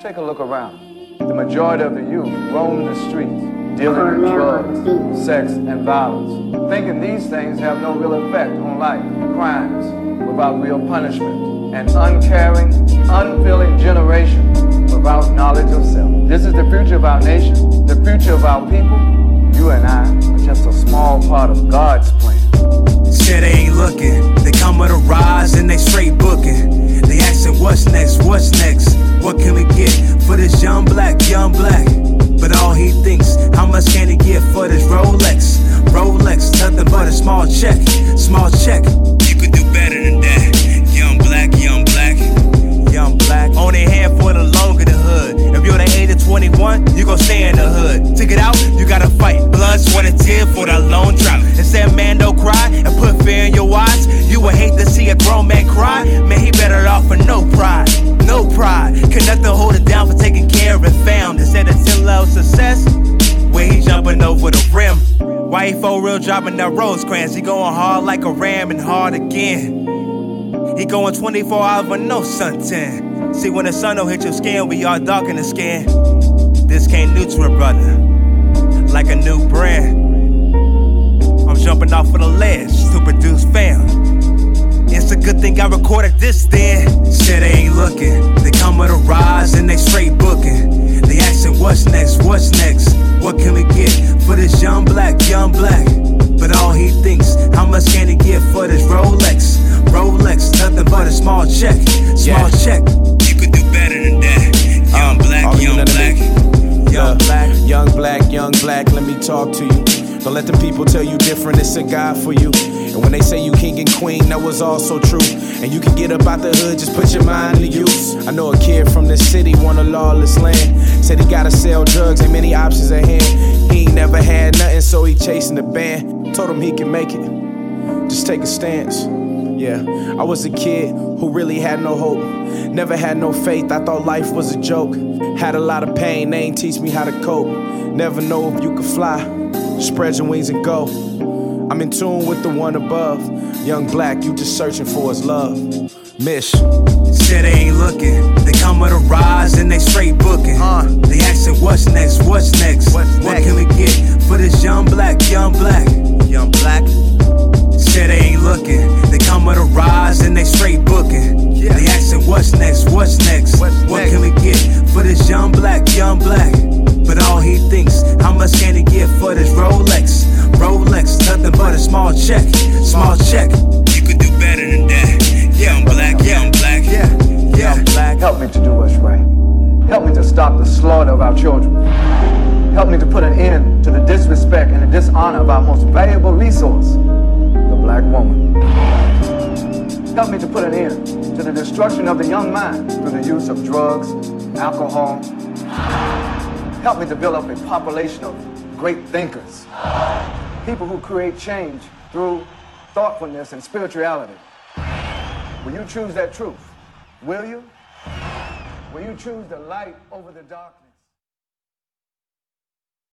Take a look around. The majority of the youth roam the streets, dealing in drugs, sex, and violence, thinking these things have no real effect on life, crimes without real punishment, an uncaring, unfeeling generation without knowledge of self. This is the future of our nation, the future of our people. You and I are just a small part of God's plan. Shit ain't looking. They come with a rise and they you gotta fight. Blood, sweat, and tears for that long drought. And said, man, don't cry and put fear in your eyes. You would hate to see a grown man cry. Man, he better off for no pride. No pride. Could nothing hold it down for taking care of fam. Instead of 10 level success, where he jumping over the rim. Why he for real dropping that Rosecrans? He going hard like a ram and hard again. He going 24 hours with no suntan. See, when the sun don't hit your skin, we all dark in the skin. This to a brother, like a new brand. I'm jumping off of the ledge to produce fam. It's a good thing I recorded this then. Shit ain't looking. They come with a rise and they straight booking. They asking what's next, what's next? What can we get for this young black, young black? But all he thinks, how much can he get for this Rolex? Rolex, nothing but a small check, small Yeah. check. You could do better than that. Young black, young black, young black. Young black, young black, let me talk to you. Don't let the people tell you different, it's a God for you. And when they say you king and queen, that was also true. And you can get up out the hood, just put your mind to use. I know a kid from this city want a lawless land. Said he gotta sell drugs, ain't many options at hand. He ain't never had nothing, so he chasing the band. Told him he can make it. Just take a stance. Yeah, I was a kid who really had no hope. Never had no faith, I thought life was a joke. Had a lot of pain, they ain't teach me how to cope. Never know if you could fly. Spread your wings and go. I'm in tune with the one above. Young black, you just searching for his love. Mish. they ain't looking. They come with a rise and they straight booking. Uh. They asking what's next, what's next? What's what next? can we get for this young black, young black, young black? Black, young black? But all he thinks, how much can he get for this Rolex? Rolex, nothing but a small check, small check. You could do better than that. Young black, young black, Yeah. young black. Help me to do what's right. Help me to stop the slaughter of our children. Help me to put an end to the disrespect and the dishonor of our most valuable resource, the black woman. Help me to put an end to the destruction of the young mind through the use of drugs, alcohol. Help me to build up a population of great thinkers, people who create change through thoughtfulness and spirituality. Will you choose that truth? Will you? Will you choose the light over the darkness?